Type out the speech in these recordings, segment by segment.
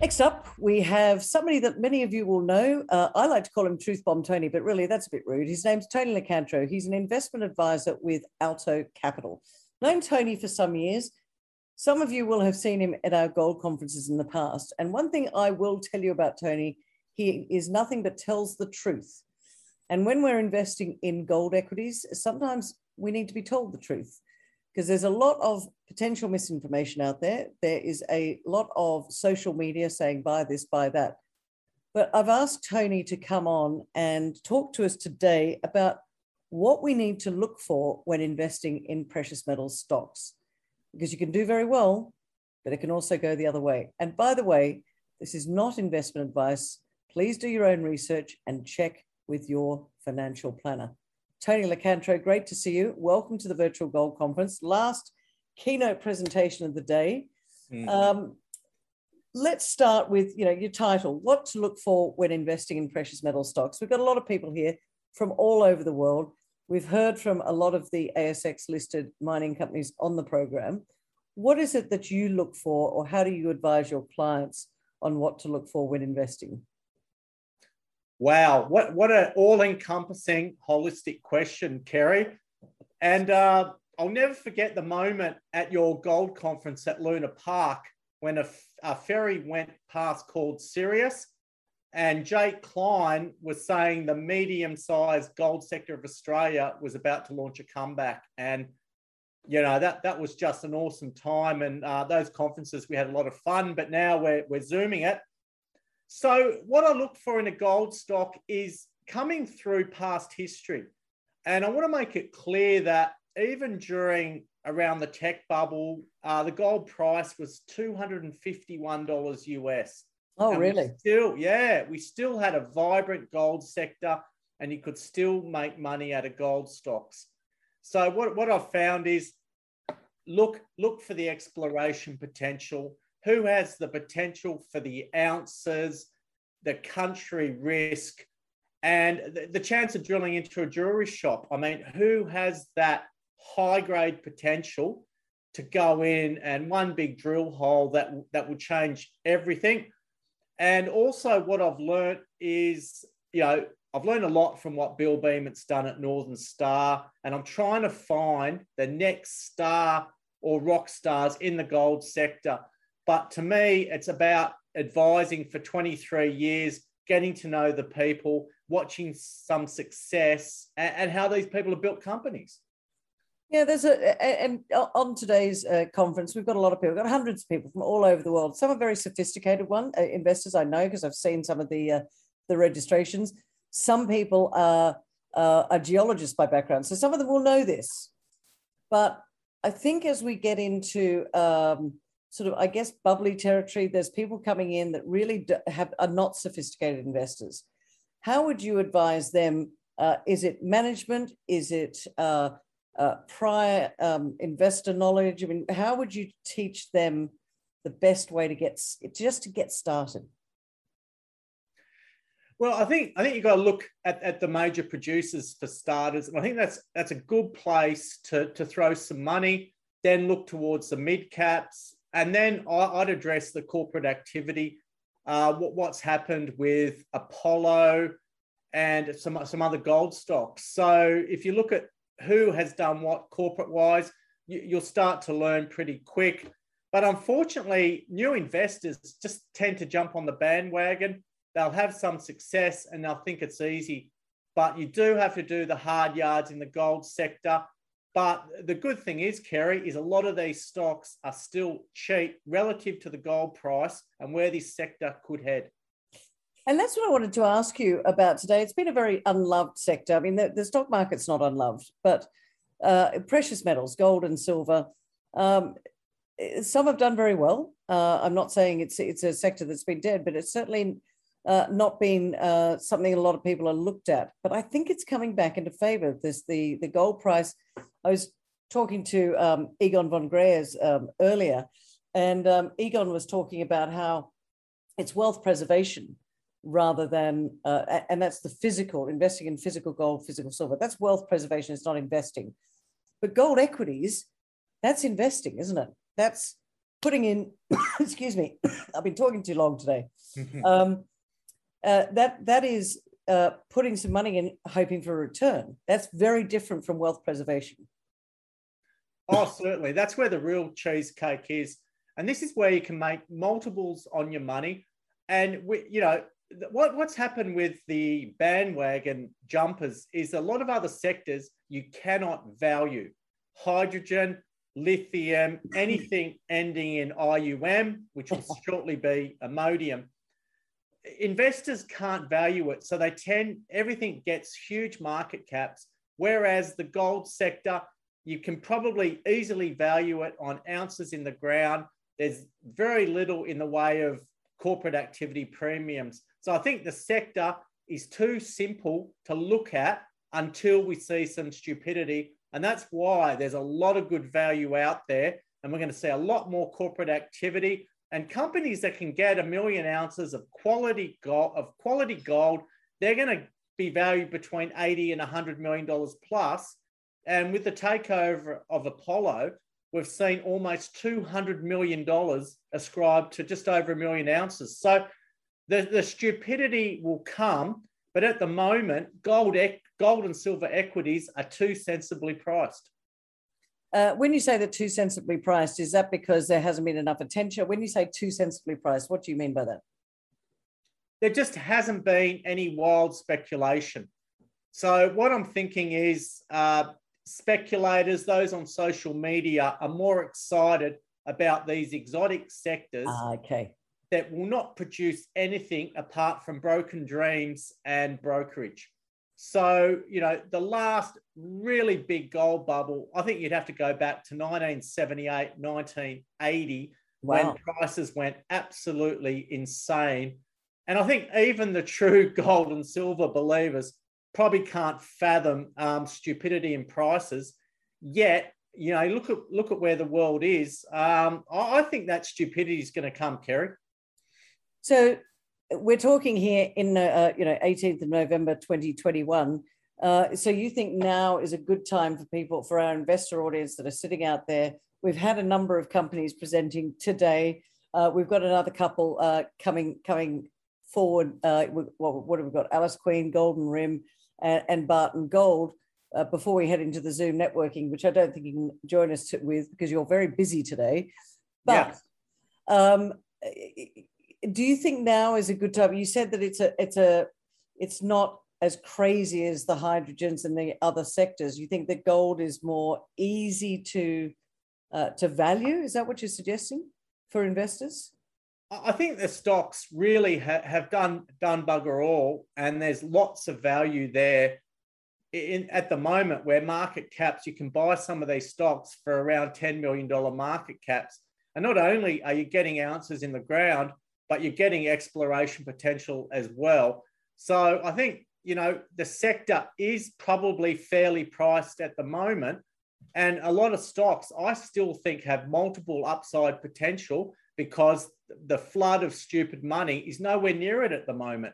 Next up, we have somebody that many of you will know. Uh, I like to call him Truth Bomb Tony, but really that's a bit rude. His name's Tony Locantro. He's an investment advisor with Alto Capital. Known Tony for some years. Some of you will have seen him at our gold conferences in the past. And one thing I will tell you about Tony, he is nothing but tells the truth. And when we're investing in gold equities, sometimes we need to be told the truth because there's a lot of potential misinformation out there. There is a lot of social media saying buy this, buy that. But I've asked Tony to come on and talk to us today about what we need to look for when investing in precious metals stocks, because you can do very well, but it can also go the other way. And by the way, this is not investment advice. Please do your own research and check with your financial planner. Tony Locantro, great to see you. Welcome to the Virtual Gold Conference. Last keynote presentation of the day. Mm-hmm. Um, let's start with you know your title. What to look for when investing in precious metal stocks. We've got a lot of people here from all over the world. We've heard from a lot of the ASX listed mining companies on the program. What is it that you look for, or how do you advise your clients on what to look for when investing? Wow, what what an all-encompassing, holistic question, Kerry. And uh, I'll never forget the moment at your gold conference at Luna Park when a, ferry went past called Sirius, and Jake Klein was saying the medium-sized gold sector of Australia was about to launch a comeback, and you know that that was just an awesome time. And uh, those conferences, we had a lot of fun. But now we're we're zooming it so, what I look for in a gold stock is coming through past history. And I want to make it clear that even during around the tech bubble, uh, the gold price was $251 US. Oh, and really? Still, yeah, we still had a vibrant gold sector and you could still make money out of gold stocks. So what, what I've found is look, look for the exploration potential who has the potential for the ounces, the country risk, and the, the chance of drilling into a jewelry shop. I mean, who has that high grade potential to go in and one big drill hole that that will change everything? And also, what I've learned is, you know, I've learned a lot from what Bill Beament's done at Northern Star, and I'm trying to find the next star or rock stars in the gold sector. But to me, it's about advising for 23 years, getting to know the people, watching some success, and, and how these people have built companies. Yeah, there's a, and on today's uh, conference, we've got a lot of people, we've got hundreds of people from all over the world. Some are very sophisticated one uh, investors, I know, because I've seen some of the uh, the registrations. Some people are uh, are geologists by background, so some of them will know this. But I think as we get into um, sort of, I guess, bubbly territory. There's people coming in that really have are not sophisticated investors. How would you advise them? Uh, is it management? Is it uh, uh, prior um, investor knowledge? I mean, how would you teach them the best way to get just to get started? Well, I think I think you've got to look at, at the major producers for starters, I think that's that's a good place to to throw some money. Then look towards the mid caps, and then I'd address the corporate activity, uh, what, what's happened with Apollo and some, some other gold stocks. So if you look at who has done what corporate wise, you, you'll start to learn pretty quick. But unfortunately, new investors just tend to jump on the bandwagon. They'll have some success and they'll think it's easy. But you do have to do the hard yards in the gold sector. But the good thing is, Kerry, is a lot of these stocks are still cheap relative to the gold price and where this sector could head. And that's what I wanted to ask you about today. It's been a very unloved sector. I mean, the, the stock market's not unloved, but uh, precious metals, gold and silver, um, some have done very well. Uh, I'm not saying it's it's a sector that's been dead, but it's certainly uh, not been uh, something a lot of people are looked at. But I think it's coming back into favor. This the the gold price I was talking to um, Egon von Greyerz um, earlier, and um, Egon was talking about how it's wealth preservation rather than, uh, and that's the physical, investing in physical gold, physical silver. That's wealth preservation, it's not investing. But gold equities, that's investing, isn't it? That's putting in, excuse me, I've been talking too long today. um, uh, that that is uh, putting some money in, hoping for a return. That's very different from wealth preservation. Oh, certainly. That's where the real cheesecake is, and this is where you can make multiples on your money. And we, you know, what, what's happened with the bandwagon jumpers is a lot of other sectors you cannot value. Hydrogen, lithium, anything ending in IUM, which will shortly be Imodium. Investors can't value it. So they tend, everything gets huge market caps. Whereas the gold sector, you can probably easily value it on ounces in the ground. There's very little in the way of corporate activity premiums. So I think the sector is too simple to look at until we see some stupidity. And that's why there's a lot of good value out there. And we're going to see a lot more corporate activity and companies that can get a million ounces of quality gold of quality gold, they're going to be valued between 80 and 100 million dollars plus. And with the takeover of Apollo, we've seen almost $200 million ascribed to just over a million ounces. So the, the stupidity will come, but at the moment, gold, gold and silver equities are too sensibly priced. Uh, when you say they're too sensibly priced, is that because there hasn't been enough attention? When you say too sensibly priced, what do you mean by that? There just hasn't been any wild speculation. So, what I'm thinking is uh, speculators, those on social media, are more excited about these exotic sectors ah, okay. that will not produce anything apart from broken dreams and brokerage. So, you know, the last really big gold bubble, I think you'd have to go back to 1978, 1980, wow. when prices went absolutely insane. And I think even the true gold and silver believers probably can't fathom um, stupidity in prices. Yet, you know, look at look at where the world is. Um, I, I think that stupidity is going to come, Kerry. So we're talking here in uh, you know 18th of November 2021. Uh, so you think now is a good time for people, for our investor audience that are sitting out there. We've had a number of companies presenting today. Uh, we've got another couple uh, coming coming forward. Uh, what, what have we got? Alice Queen, Golden Rim, and, and Barton Gold uh, before we head into the Zoom networking, which I don't think you can join us to, with because you're very busy today. But yeah. um, do you think now is a good time? You said that it's a it's a it's not as crazy as the hydrogens and the other sectors. You think that gold is more easy to uh, to value? Is that what you're suggesting for investors? I think the stocks really ha- have done done bugger all, and there's lots of value there. In at the moment, where market caps, you can buy some of these stocks for around ten million dollar market caps, and not only are you getting ounces in the ground, but you're getting exploration potential as well. So I think you know the sector is probably fairly priced at the moment, and a lot of stocks I still think have multiple upside potential because the flood of stupid money is nowhere near it at the moment.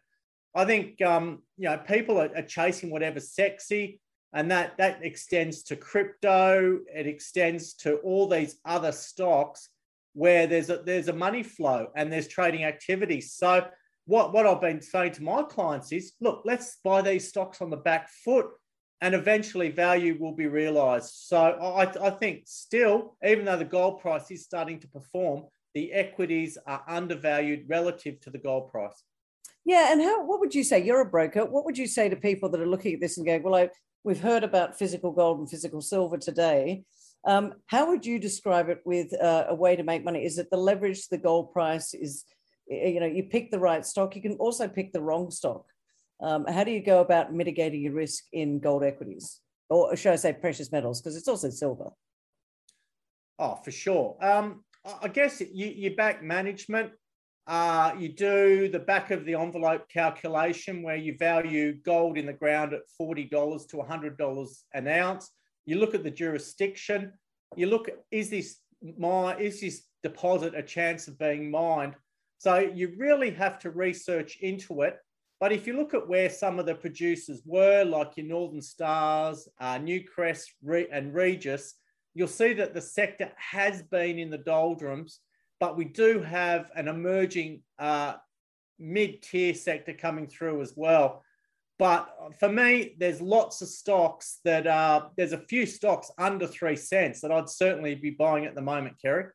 I think um, you know people are, are chasing whatever's sexy, and that that extends to crypto. It extends to all these other stocks where there's a there's a money flow and there's trading activity. So what what I've been saying to my clients is, look, let's buy these stocks on the back foot, and eventually value will be realized. So I, I think still, even though the gold price is starting to perform, the equities are undervalued relative to the gold price. Yeah, and how? What would you say? You're a broker. What would you say to people that are looking at this and going, "Well, I, we've heard about physical gold and physical silver today. Um, how would you describe it with uh, a way to make money? Is it the leverage the gold price? Is you know you pick the right stock. You can also pick the wrong stock. Um, how do you go about mitigating your risk in gold equities, or should I say precious metals? Because it's also silver. Oh, for sure. Um, I guess you, you back management. Uh, you do the back of the envelope calculation where you value gold in the ground at $40 to $100 an ounce. You look at the jurisdiction. You look is this mine, is this deposit a chance of being mined? So you really have to research into it. But if you look at where some of the producers were, like your Northern Stars, uh, Newcrest, and Regis, you'll see that the sector has been in the doldrums but we do have an emerging uh, mid-tier sector coming through as well. But for me, there's lots of stocks that are, there's a few stocks under three cents that I'd certainly be buying at the moment, Kerry.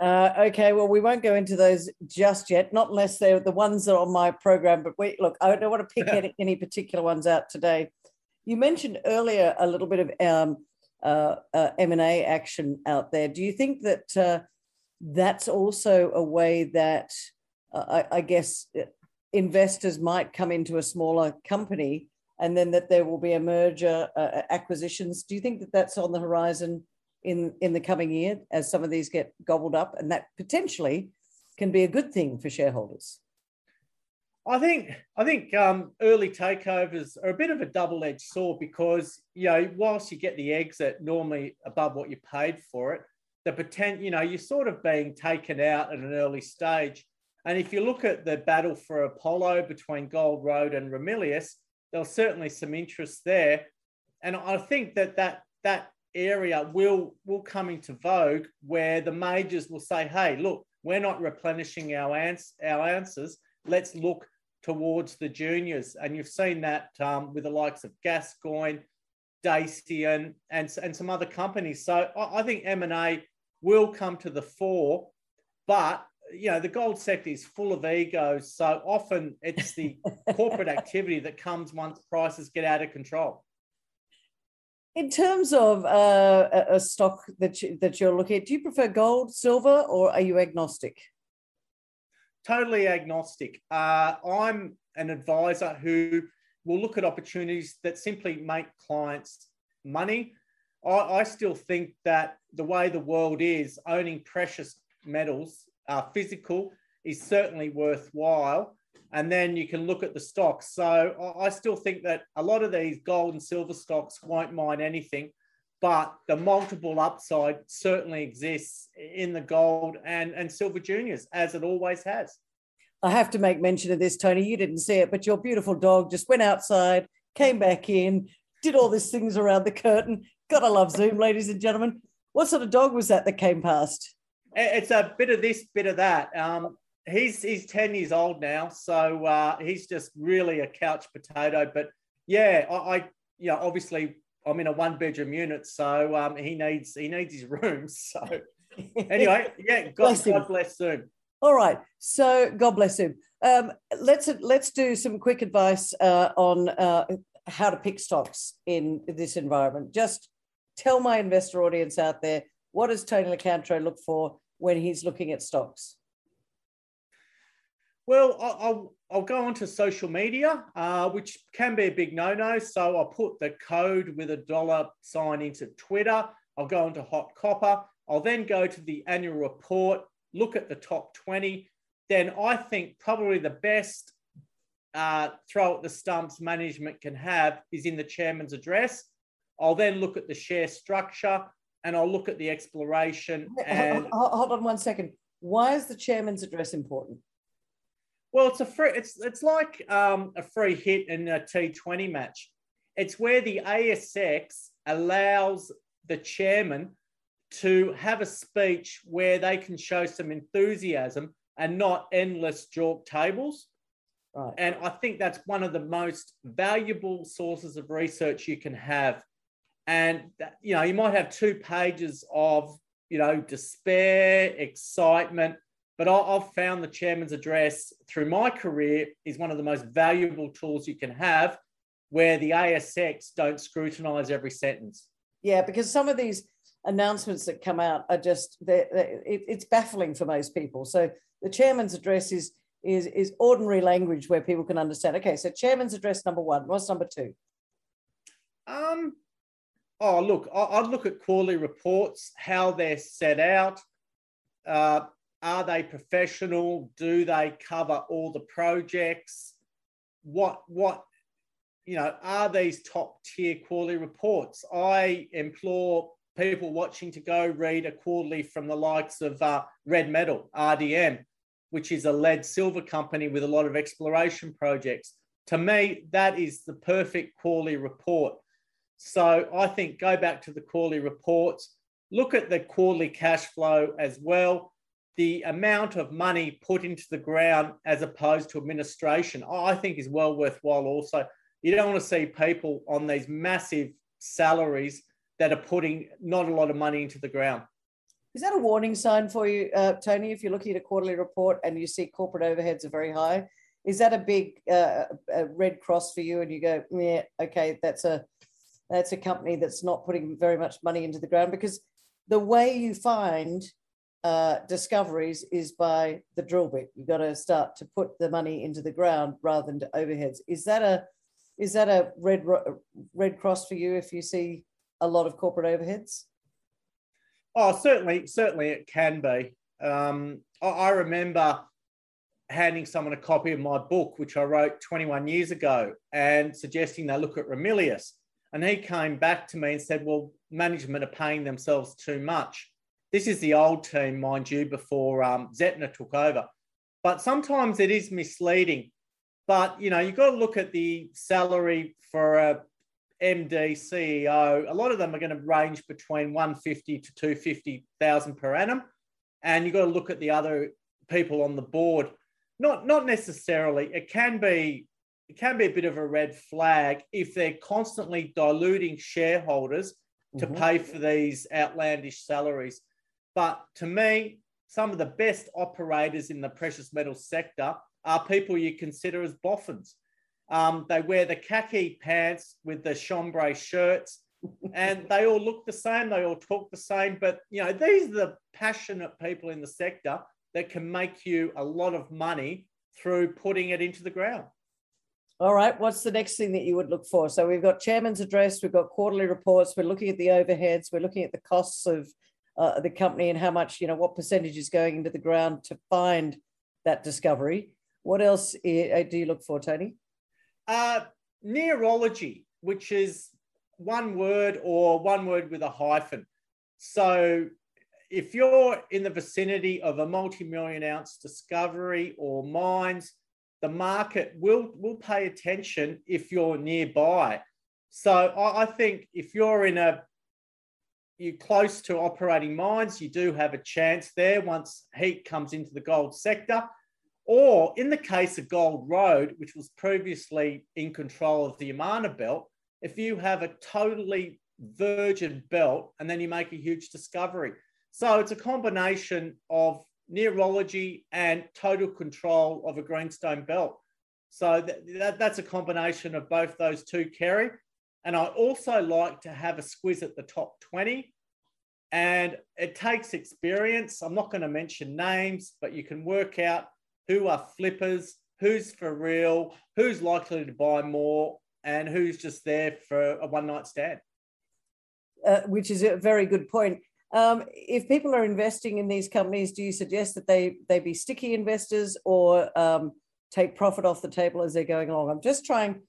Uh, okay, well, we won't go into those just yet, not unless they're the ones that are on my program. But wait, look, I don't want to pick any, any, particular ones out today. You mentioned earlier a little bit of um, M&A action out there. Do you think that uh, that's also a way that I, I, guess uh, investors might come into a smaller company and then that there will be a merger uh, acquisitions? Do you think that that's on the horizon in in the coming year as some of these get gobbled up, and that potentially can be a good thing for shareholders? I think I think um, early takeovers are a bit of a double-edged sword because you know whilst you get the exit normally above what you paid for it, the potential you know you're sort of being taken out at an early stage. And if you look at the battle for Apollo between Gold Road and Ramelius, there's certainly some interest there. And I think that that that area will will come into vogue where the majors will say, "Hey, look, we're not replenishing our ans- our answers. Let's look towards the juniors." And you've seen that um, with the likes of Gascoyne, Dacian, and and some other companies. So I, I think M and A will come to the fore, but you know the gold sector is full of egos. So often it's the corporate activity that comes once prices get out of control. In terms of uh, a, stock that you, that you're looking at, do you prefer gold, silver, or are you agnostic? Totally agnostic. Uh, I'm an advisor who will look at opportunities that simply make clients money. I, I still think that the way the world is, owning precious metals, uh, physical, is certainly worthwhile and then you can look at the stocks. So I still think that a lot of these gold and silver stocks won't mind anything, but the multiple upside certainly exists in the gold and, and silver juniors, as it always has. I have to make mention of this, Tony. You didn't see it, but your beautiful dog just went outside, came back in, did all these things around the curtain. Gotta love Zoom, ladies and gentlemen. What sort of dog was that that came past? It's a bit of this, bit of that. Um, he's he's 10 years old now so uh, he's just really a couch potato but yeah I, I you know obviously i'm in a one bedroom unit so um, he needs he needs his room so. Anyway yeah god bless, god bless zoom all right so god bless him. Um, let's let's do some quick advice uh, on uh, how to pick stocks in this environment. Just tell my investor audience out there what does tony locantro look for when he's looking at stocks? Well, I'll, go onto social media, uh, which can be a big no no. So I'll put the code with a dollar sign into Twitter. I'll go on to Hot Copper. I'll then go to the annual report, look at the top 20. Then I think probably the best uh, throw at the stumps management can have is in the chairman's address. I'll then look at the share structure and I'll look at the exploration. And hold on one second. Why is the chairman's address important? Well, it's a free. It's it's like um, a free hit in a T20 match. It's where the ASX allows the chairman to have a speech where they can show some enthusiasm and not endless JORC tables. Right. And I think that's one of the most valuable sources of research you can have. And you know, you might have two pages of you know despair, excitement, but I've found the chairman's address through my career is one of the most valuable tools you can have where the ASX don't scrutinize every sentence. Yeah, because some of these announcements that come out are just, they're, they're, it's baffling for most people. So the chairman's address is, is, is ordinary language where people can understand. Okay, so chairman's address number one. What's number two? Um, oh, look, I'd look at quarterly reports, how they're set out. Uh, are they professional? Do they cover all the projects? What what you know are these top tier quarterly reports? I implore people watching to go read a quarterly from the likes of uh, Red Metal RDM, which is a lead silver company with a lot of exploration projects. To me, that is the perfect quarterly report. So I think go back to the quarterly reports, look at the quarterly cash flow as well the amount of money put into the ground as opposed to administration, I think is well worthwhile also. You don't want to see people on these massive salaries that are putting not a lot of money into the ground. Is that a warning sign for you, uh, Tony? If you're looking at a quarterly report and you see corporate overheads are very high, is that a big uh, a red cross for you? And you go, yeah, okay, that's a that's a company that's not putting very much money into the ground because the way you find uh, discoveries is by the drill bit. You've got to start to put the money into the ground rather than to overheads. Is that a is that a red red cross for you if you see a lot of corporate overheads? Oh, certainly, certainly it can be. Um, I, I remember handing someone a copy of my book, which I wrote 21 years ago, and suggesting they look at Ramelius. And he came back to me and said, Well, management are paying themselves too much. This is the old team, mind you, before um, Zeptner took over. But sometimes it is misleading. But you know, you've got to look at the salary for a MD, CEO, a lot of them are going to range between 150 to 250,000 per annum. And you've got to look at the other people on the board. Not, not necessarily. It can be it can be a bit of a red flag if they're constantly diluting shareholders to mm-hmm. pay for these outlandish salaries. But to me, some of the best operators in the precious metals sector are people you consider as boffins. Um, they wear the khaki pants with the chambray shirts, and they all look the same. They all talk the same. But you know, these are the passionate people in the sector that can make you a lot of money through putting it into the ground. All right. What's the next thing that you would look for? So we've got chairman's address, we've got quarterly reports, we're looking at the overheads, we're looking at the costs of uh, the company and how much, you know, what percentage is going into the ground to find that discovery. What else uh, do you look for, Tony? Uh, nearology, which is one word or one word with a hyphen. So if you're in the vicinity of a multi-million ounce discovery or mines, the market will, will pay attention if you're nearby. So I, I think if you're in a you're close to operating mines, you do have a chance there once heat comes into the gold sector. Or in the case of Gold Road, which was previously in control of the Yamarna belt, if you have a totally virgin belt and then you make a huge discovery. So it's a combination of nearology and total control of a greenstone belt. So that, that, that's a combination of both those two, Kerry. And I also like to have a squiz at the top 20. And it takes experience. I'm not going to mention names, but you can work out who are flippers, who's for real, who's likely to buy more, and who's just there for a one night stand. Uh, which is a very good point. Um, if people are investing in these companies, do you suggest that they they be sticky investors or um, take profit off the table as they're going along? I'm just trying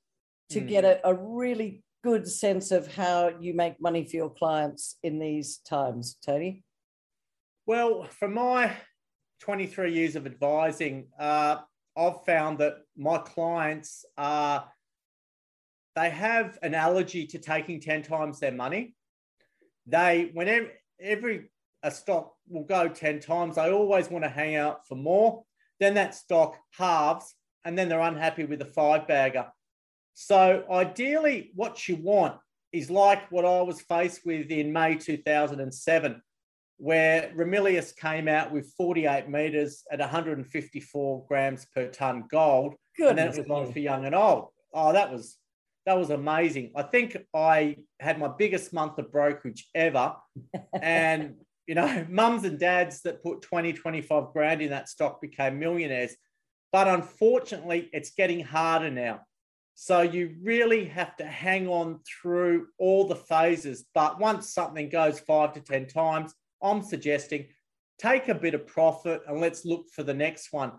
to mm. get a, a really good sense of how you make money for your clients in these times, Tony. Well, from my 23 years of advising, uh, I've found that my clients are they have an allergy to taking 10 times their money. They, whenever every a stock will go 10 times, they always want to hang out for more. Then that stock halves, and then they're unhappy with the five bagger. So, ideally, what you want is like what I was faced with in May 2007 where Ramelius came out with 48 meters at 154 grams per ton gold, Goodness and then it was on for young and old. Oh, that was that was amazing. I think I had my biggest month of brokerage ever, and you know, mums and dads that put 20, 25 grand in that stock became millionaires. But unfortunately, it's getting harder now. So you really have to hang on through all the phases. But once something goes five to 10 times, I'm suggesting take a bit of profit and let's look for the next one.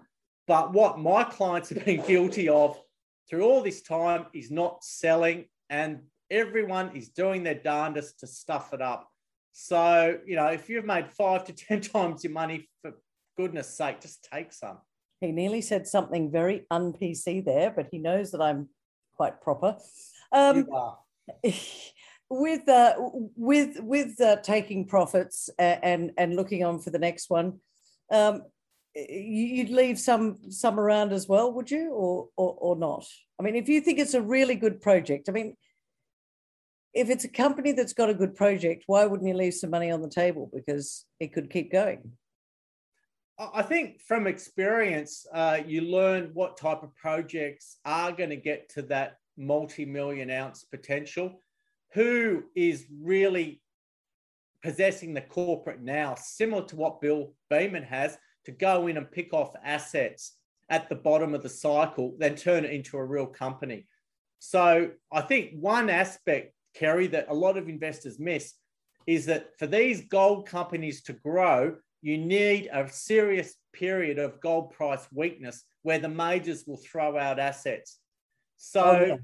But what my clients have been guilty of through all this time is not selling, and everyone is doing their darndest to stuff it up. So, you know, if you've made five to 10 times your money, for goodness sake, just take some. He nearly said something very un PC there, but he knows that I'm quite proper. Um, with uh, with with uh, taking profits and and looking on for the next one um, you'd leave some some around as well, would you, or, or or not? I mean, if you think it's a really good project, I mean, if it's a company that's got a good project, why wouldn't you leave some money on the table because it could keep going? I think from experience, uh, you learn what type of projects are going to get to that multi-million ounce potential. Who is really possessing the corporate now, similar to what Bill Beament has, to go in and pick off assets at the bottom of the cycle, then turn it into a real company. So I think one aspect, Kerry, that a lot of investors miss is that for these gold companies to grow, you need a serious period of gold price weakness where the majors will throw out assets. So, oh, yeah.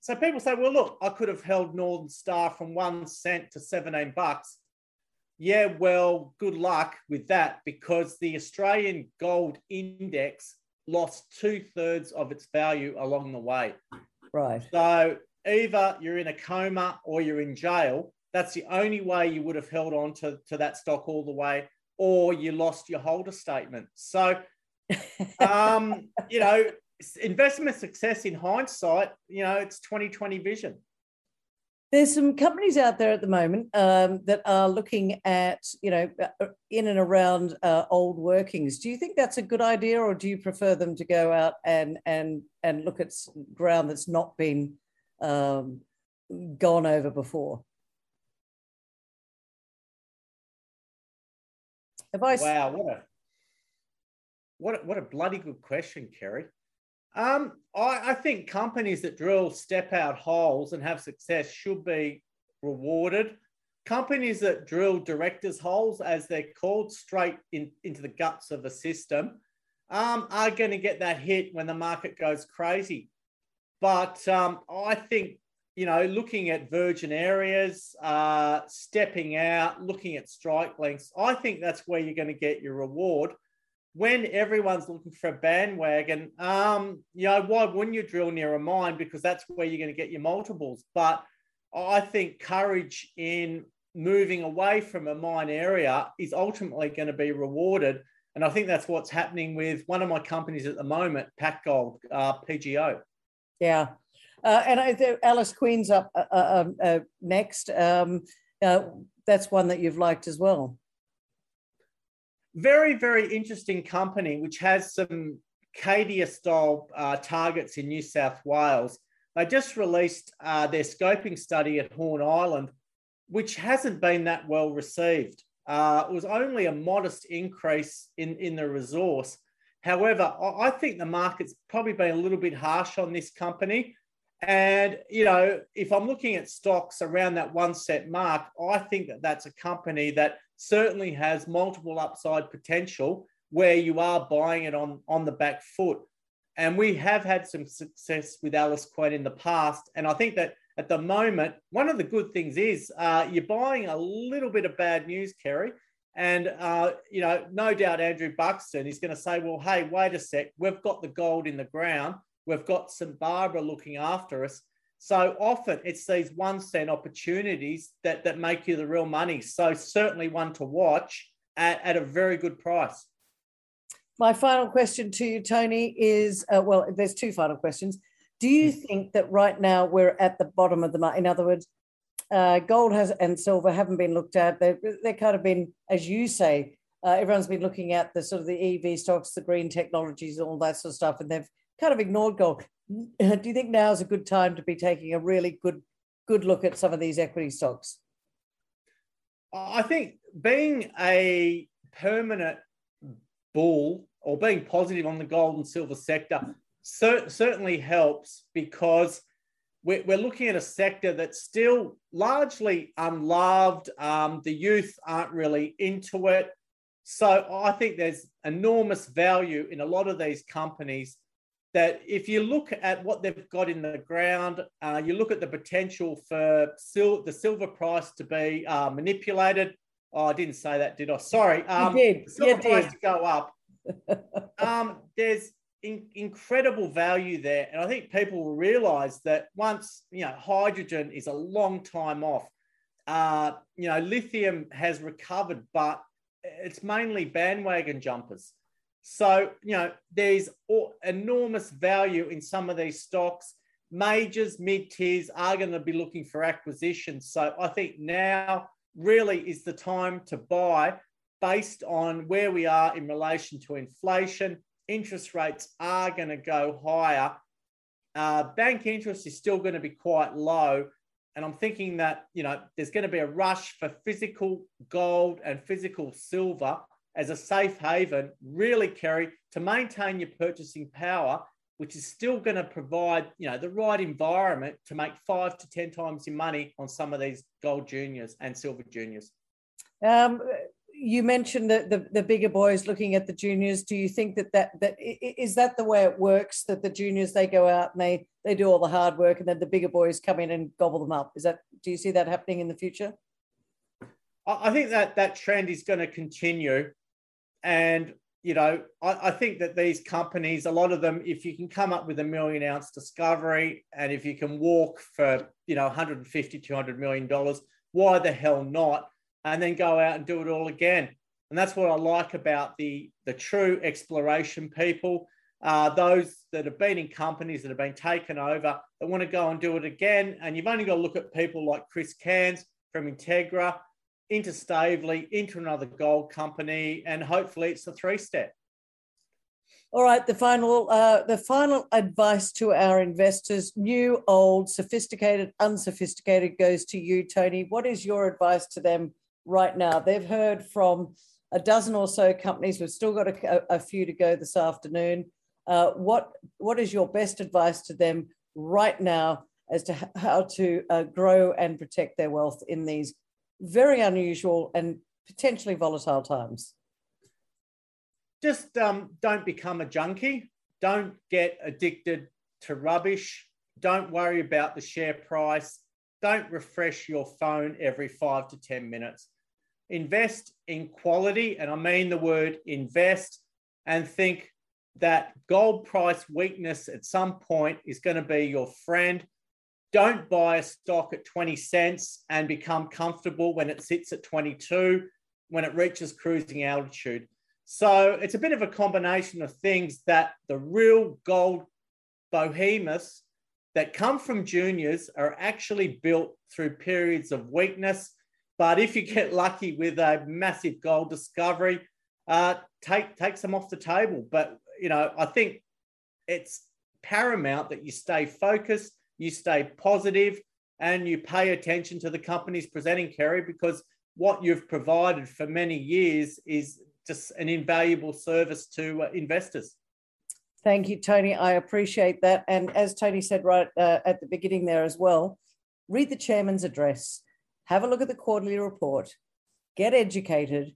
so people say, well, look, I could have held Northern Star from one cent to 17 bucks. Yeah, well, good luck with that because the Australian gold index lost two thirds of its value along the way. Right. So either you're in a coma or you're in jail. That's the only way you would have held on to, to that stock all the way, or you lost your holder statement. So, um, you know, investment success in hindsight, you know, it's 2020 vision. There's some companies out there at the moment um, that are looking at, you know, uh, in and around uh, old workings. Do you think that's a good idea, or do you prefer them to go out and and and look at ground that's not been um, gone over before? Have I? Wow, what a what a, what a bloody good question, Kerry. Um, I, I, think companies that drill step out holes and have success should be rewarded. Companies that drill directors' holes, as they're called, straight in, into the guts of a system, um, are going to get that hit when the market goes crazy. But um, I think, you know, looking at virgin areas, uh, stepping out, looking at strike lengths, I think that's where you're going to get your reward when everyone's looking for a bandwagon, um, you know, why wouldn't you drill near a mine? Because that's where you're going to get your multiples. But I think courage in moving away from a mine area is ultimately going to be rewarded. And I think that's what's happening with one of my companies at the moment, Pac Gold, uh, PGO. Yeah. Uh, and I, Alice Queen's up uh, uh, um, uh next. Um, uh, that's one that you've liked as well very, very interesting company, which has some Cadia style uh, targets in New South Wales. They just released their scoping study at Horn Island, which hasn't been that well received. It was only a modest increase in, in the resource. However, I think the market's probably been a little bit harsh on this company. And, you know, if I'm looking at stocks around that one set mark, I think that that's a company that certainly has multiple upside potential where you are buying it on, on the back foot. And we have had some success with Alice Queen in the past. And I think that at the moment, one of the good things is uh, you're buying a little bit of bad news, Kerry. And, uh, you know, no doubt Andrew Buxton is going to say, well, hey, wait a sec, we've got the gold in the ground. We've got St. Barbara looking after us. So often it's these one cent opportunities that, that make you the real money. So certainly one to watch at, at a very good price. My final question to you, Tony, is uh, well, there's two final questions. Do you hmm. think that right now we're at the bottom of the market? In other words, uh, gold has and silver haven't been looked at. They're, they're kind of been, as you say, uh, everyone's been looking at the sort of the EV stocks, the green technologies, all that sort of stuff, and they've kind of ignored gold. Do you think now is a good time to be taking a really good good look at some of these equity stocks? I think being a permanent bull or being positive on the gold and silver sector cer- certainly helps because we're, we're, looking at a sector that's still largely unloved. Um, the youth aren't really into it. So I think there's enormous value in a lot of these companies that if you look at what they've got in the ground, uh, you look at the potential for sil- the silver price to be uh, manipulated. Oh, I didn't say that, did I? Sorry. Um, you did. Silver you price did. to go up. um, there's in- incredible value there, and I think people will realise that once you know hydrogen is a long time off. Uh, you know, lithium has recovered, but it's mainly bandwagon jumpers. So, you know, there's enormous value in some of these stocks. Majors, mid tiers are going to be looking for acquisitions. So I think now really is the time to buy based on where we are in relation to inflation. Interest rates are going to go higher. Uh, bank interest is still going to be quite low. And I'm thinking that, you know, there's going to be a rush for physical gold and physical silver as a safe haven, really, Kerry, to maintain your purchasing power, which is still going to provide, you know, the right environment to make five to 10 times your money on some of these gold juniors and silver juniors. Um, you mentioned that the, the bigger boys looking at the juniors. Do you think that, that that is that the way it works? That the juniors they go out and they they do all the hard work, and then the bigger boys come in and gobble them up. Is that do you see that happening in the future? I think that that trend is going to continue, and you know I, I think that these companies, a lot of them, if you can come up with a million ounce discovery, and if you can walk for you know 150 200 million dollars, why the hell not? and then go out and do it all again. And that's what I like about the, the true exploration people, uh, those that have been in companies that have been taken over that want to go and do it again. And you've only got to look at people like Chris Cairns from Integra, into Stavely, into another gold company, and hopefully it's a three step. All right, the final, uh, the final advice to our investors, new, old, sophisticated, unsophisticated, goes to you, Tony. What is your advice to them right now. They've heard from a dozen or so companies. We've still got a, a few to go this afternoon. Uh, what what is your best advice to them right now as to how to uh, grow and protect their wealth in these very unusual and potentially volatile times? Just um, don't become a junkie. Don't get addicted to rubbish. Don't worry about the share price. Don't refresh your phone every five to 10 minutes invest in quality, and I mean the word invest, and think that gold price weakness at some point is going to be your friend. Don't buy a stock at 20 cents and become comfortable when it sits at 22, when it reaches cruising altitude. So it's a bit of a combination of things that the real gold behemoths that come from juniors are actually built through periods of weakness but if you get lucky with a massive gold discovery, uh, take take some off the table. But you know, I think it's paramount that you stay focused, you stay positive, and you pay attention to the companies presenting Kerry because what you've provided for many years is just an invaluable service to uh, investors. Thank you, Tony. I appreciate that. And as Tony said right uh, at the beginning there as well, read the chairman's address have a look at the quarterly report, get educated.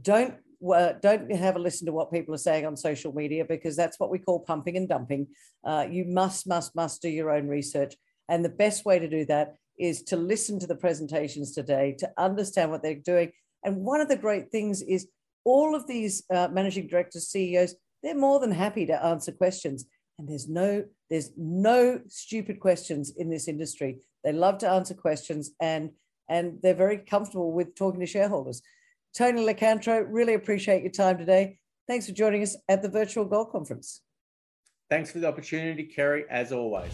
Don't uh, don't have a listen to what people are saying on social media because that's what we call pumping and dumping. Uh, you must, must, must do your own research. And the best way to do that is to listen to the presentations today, to understand what they're doing. And one of the great things is all of these uh, managing directors, CEOs, they're more than happy to answer questions. And there's no, there's no stupid questions in this industry. They love to answer questions and and they're very comfortable with talking to shareholders. Tony Locantro, really appreciate your time today. Thanks for joining us at the Virtual Gold Conference. Thanks for the opportunity, Kerry, as always.